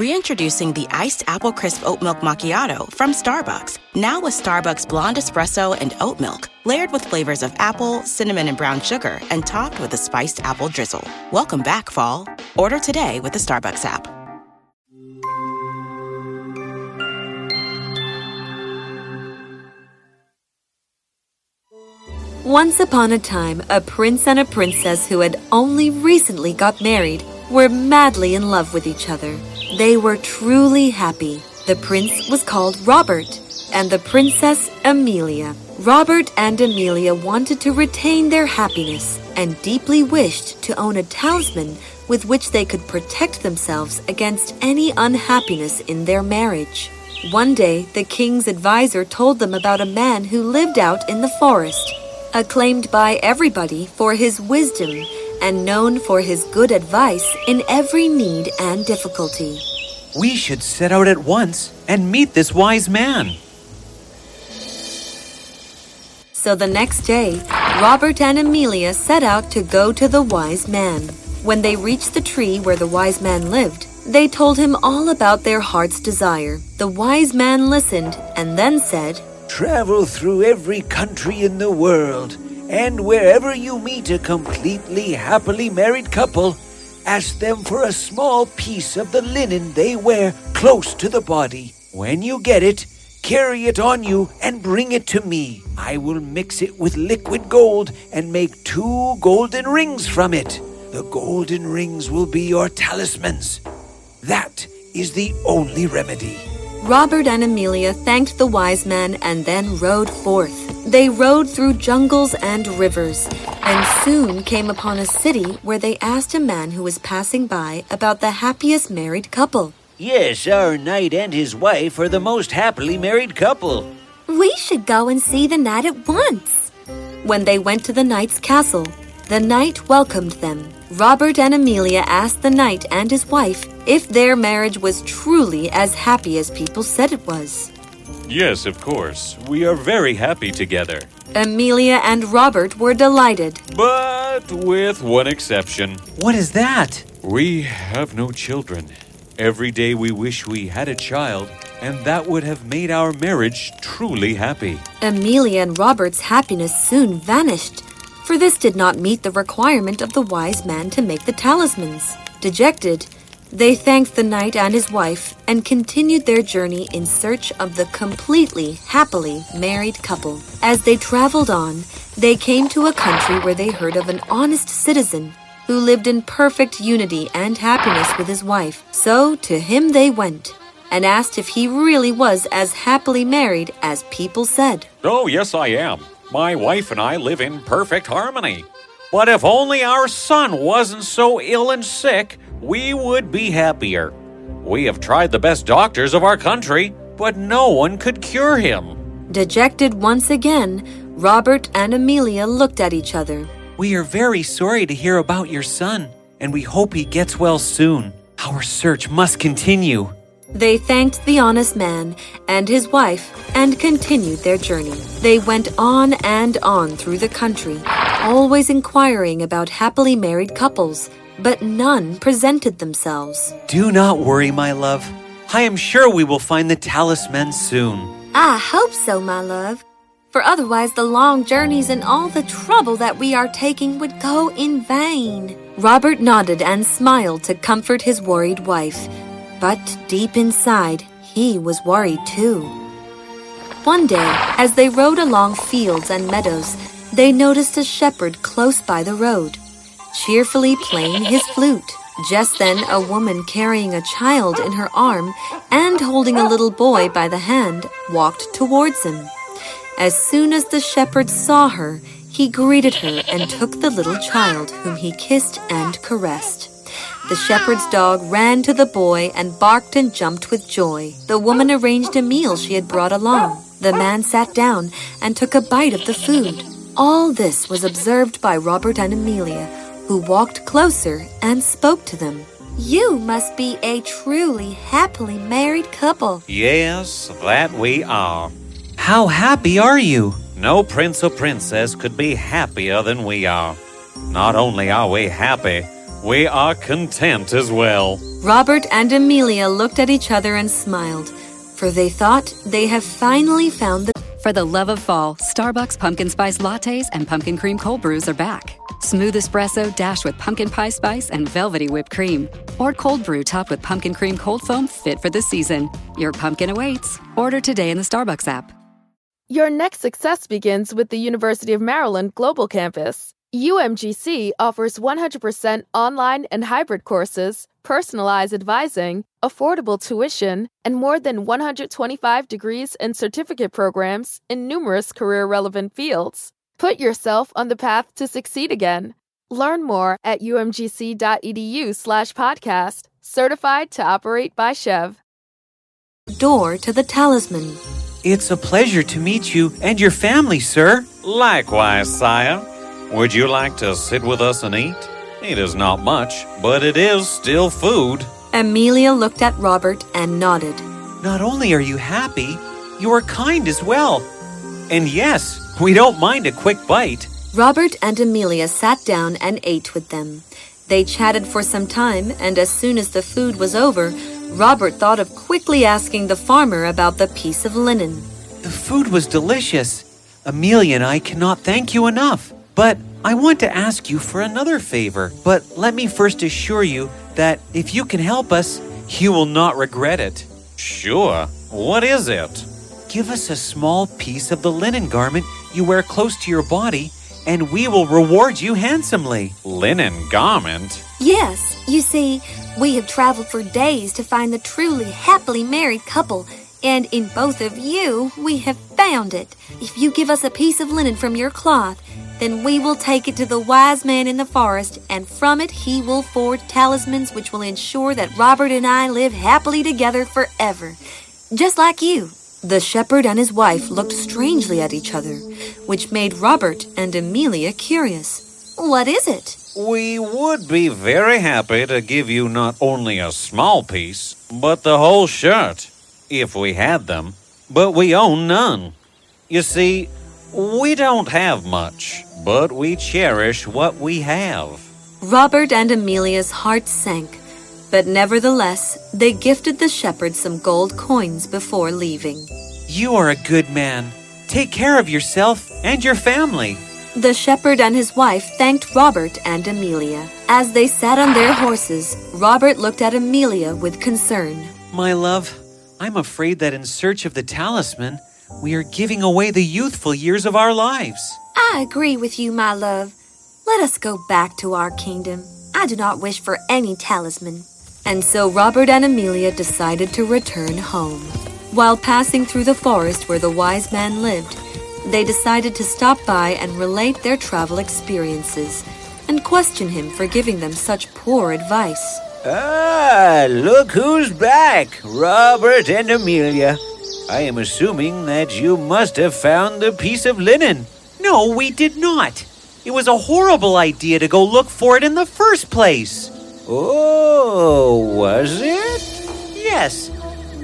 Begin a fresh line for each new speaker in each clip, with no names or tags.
Reintroducing the iced apple crisp oat milk macchiato from Starbucks. Now with Starbucks blonde espresso and oat milk, layered with flavors of apple, cinnamon, and brown sugar, and topped with a spiced apple drizzle. Welcome back, fall. Order today with the Starbucks app.
Once upon a time, a prince and a princess who had only recently got married were madly in love with each other. They were truly happy. The prince was called Robert, and the princess Amelia. Robert and Amelia wanted to retain their happiness and deeply wished to own a talisman with which they could protect themselves against any unhappiness in their marriage. One day, the king's adviser told them about a man who lived out in the forest, acclaimed by everybody for his wisdom and known for his good advice in every need and difficulty.
We should set out at once and meet this wise man.
So the next day, Robert and Amelia set out to go to the wise man. When they reached the tree where the wise man lived, they told him all about their heart's desire. The wise man listened and then said,
Travel through every country in the world and wherever you meet a completely happily married couple, ask them for a small piece of the linen they wear close to the body. When you get it, carry it on you and bring it to me. I will mix it with liquid gold and make two golden rings from it. The golden rings will be your talismans. That is the only remedy.
Robert and Amelia thanked the wise man and then rode forth. They rode through jungles and rivers, and soon came upon a city where they asked a man who was passing by about the happiest married couple.
Yes, our knight and his wife are the most happily married couple.
We should go and see the knight at once. When they went to the knight's castle, the knight welcomed them. Robert and Amelia asked the knight and his wife if their marriage was truly as happy as people said it was.
Yes, of course. We are very happy together.
Amelia and Robert were delighted.
But with one exception.
What is that?
We have no children. Every day we wish we had a child, and that would have made our marriage truly happy.
Amelia and Robert's happiness soon vanished, for this did not meet the requirement of the wise man to make the talismans. Dejected, they thanked the knight and his wife and continued their journey in search of the completely happily married couple. As they traveled on, they came to a country where they heard of an honest citizen who lived in perfect unity and happiness with his wife. So to him they went and asked if he really was as happily married as people said.
Oh, yes, I am. My wife and I live in perfect harmony. But if only our son wasn't so ill and sick, we would be happier. We have tried the best doctors of our country, but no one could cure him.
Dejected once again, Robert and Amelia looked at each other.
We are very sorry to hear about your son, and we hope he gets well soon. Our search must continue.
They thanked the honest man and his wife and continued their journey. They went on and on through the country, always inquiring about happily married couples but none presented themselves.
Do not worry, my love. I am sure we will find the talisman soon.
I hope so, my love. For otherwise, the long journeys and all the trouble that we are taking would go in vain. Robert nodded and smiled to comfort his worried wife. But deep inside, he was worried too. One day, as they rode along fields and meadows, they noticed a shepherd close by the road, cheerfully playing his flute. Just then, a woman carrying a child in her arm and holding a little boy by the hand walked towards him. As soon as the shepherd saw her, he greeted her and took the little child, whom he kissed and caressed. The shepherd's dog ran to the boy and barked and jumped with joy. The woman arranged a meal she had brought along. The man sat down and took a bite of the food. All this was observed by Robert and Amelia, who walked closer and spoke to them. You must be a truly happily married couple.
Yes, that we are.
How happy are you?
No prince or princess could be happier than we are. Not only are we happy, we are content as well.
Robert and Amelia looked at each other and smiled, for they thought they have finally found the.
For the love of fall, Starbucks pumpkin spice lattes and pumpkin cream cold brews are back. Smooth espresso dashed with pumpkin pie spice and velvety whipped cream. Or cold brew topped with pumpkin cream cold foam fit for the season. Your pumpkin awaits. Order today in the Starbucks app.
Your next success begins with the University of Maryland Global Campus. UMGC offers 100% online and hybrid courses, personalized advising, affordable tuition, and more than 125 degrees and certificate programs in numerous career relevant fields. Put yourself on the path to succeed again. Learn more at umgc.edu/slash podcast, certified to operate by SCHEV.
Door to the talisman.
It's a pleasure to meet you and your family, sir.
Likewise, sire. Would you like to sit with us and eat? It is not much, but it is still food.
Amelia looked at Robert and nodded.
Not only are you happy, you are kind as well. And yes, we don't mind a quick bite.
Robert and Amelia sat down and ate with them. They chatted for some time, and as soon as the food was over, Robert thought of quickly asking the farmer about the piece of linen.
The food was delicious. Amelia and I cannot thank you enough. But I want to ask you for another favor. But let me first assure you that if you can help us, you will not regret it.
Sure. What is it?
Give us a small piece of the linen garment you wear close to your body, and we will reward you handsomely.
Linen garment?
Yes, you see, we have traveled for days to find the truly happily married couple, and in both of you, we have found it. If you give us a piece of linen from your cloth, then we will take it to the wise man in the forest, and from it he will forge talismans which will ensure that Robert and I live happily together forever. Just like you.
The shepherd and his wife looked strangely at each other, which made Robert and Amelia curious.
What is it?
We would be very happy to give you not only a small piece, but the whole shirt, if we had them, but we own none. You see, we don't have much, but we cherish what we have.
Robert and Amelia's hearts sank, but nevertheless, they gifted the shepherd some gold coins before leaving.
You are a good man. Take care of yourself and your family.
The shepherd and his wife thanked Robert and Amelia. As they sat on their horses, Robert looked at Amelia with concern.
My love, I'm afraid that in search of the talisman, we are giving away the youthful years of our lives.
I agree with you, my love. Let us go back to our kingdom. I do not wish for any talisman.
And so Robert and Amelia decided to return home. While passing through the forest where the wise man lived, they decided to stop by and relate their travel experiences and question him for giving them such poor advice.
Ah, look who's back, Robert and Amelia. I am assuming that you must have found the piece of linen.
No, we did not. It was a horrible idea to go look for it in the first place.
Oh, was it?
Yes.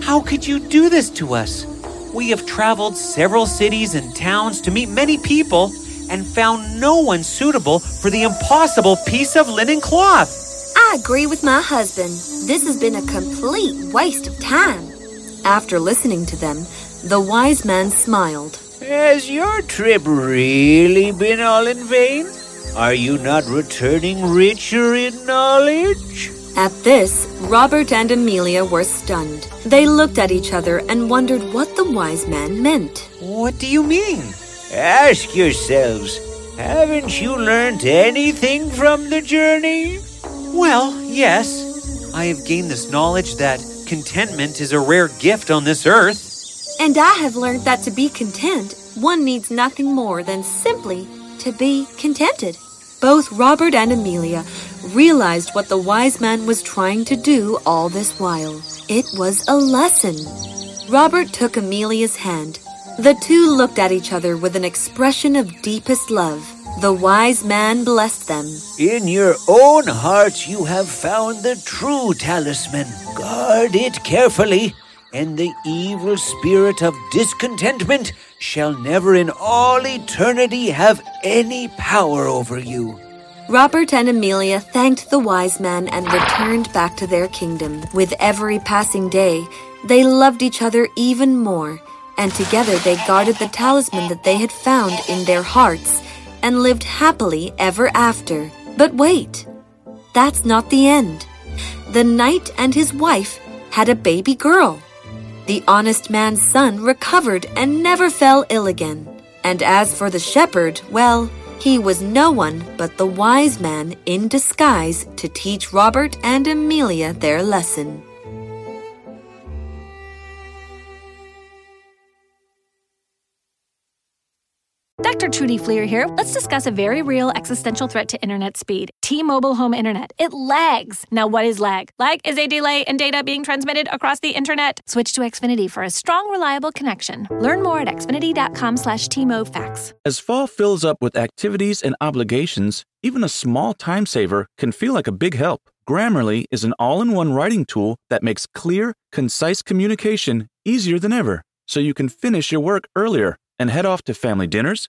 How could you do this to us? We have traveled several cities and towns to meet many people and found no one suitable for the impossible piece of linen cloth.
I agree with my husband. This has been a complete waste of time.
After listening to them, the wise man smiled.
Has your trip really been all in vain? Are you not returning richer in knowledge?
At this, Robert and Amelia were stunned. They looked at each other and wondered what the wise man meant.
What do you mean?
Ask yourselves, haven't you learned anything from the journey?
Well, yes. I have gained this knowledge that contentment is a rare gift on this earth.
And I have learned that to be content, one needs nothing more than simply to be contented. Both Robert and Amelia realized what the wise man was trying to do all this while. It was a lesson. Robert took Amelia's hand. The two looked at each other with an expression of deepest love. The wise man blessed them.
In your own hearts you have found the true talisman. Guard it carefully, and the evil spirit of discontentment shall never in all eternity have any power over you.
Robert and Amelia thanked the wise man and returned back to their kingdom. With every passing day, they loved each other even more, and together they guarded the talisman that they had found in their hearts and lived happily ever after. But wait, that's not the end. The knight and his wife had a baby girl. The honest man's son recovered and never fell ill again. And as for the shepherd, well, he was no one but the wise man in disguise to teach Robert and Amelia their lesson.
Dr. Trudy Fleer here. Let's discuss a very real existential threat to internet speed T Mobile Home Internet. It lags. Now, what is lag? Lag is a delay in data being transmitted across the internet. Switch to Xfinity for a strong, reliable connection. Learn more at xfinity.com slash T-MoFax.
As fall fills up with activities and obligations, even a small time saver can feel like a big help. Grammarly is an all in one writing tool that makes clear, concise communication easier than ever, so you can finish your work earlier and head off to family dinners,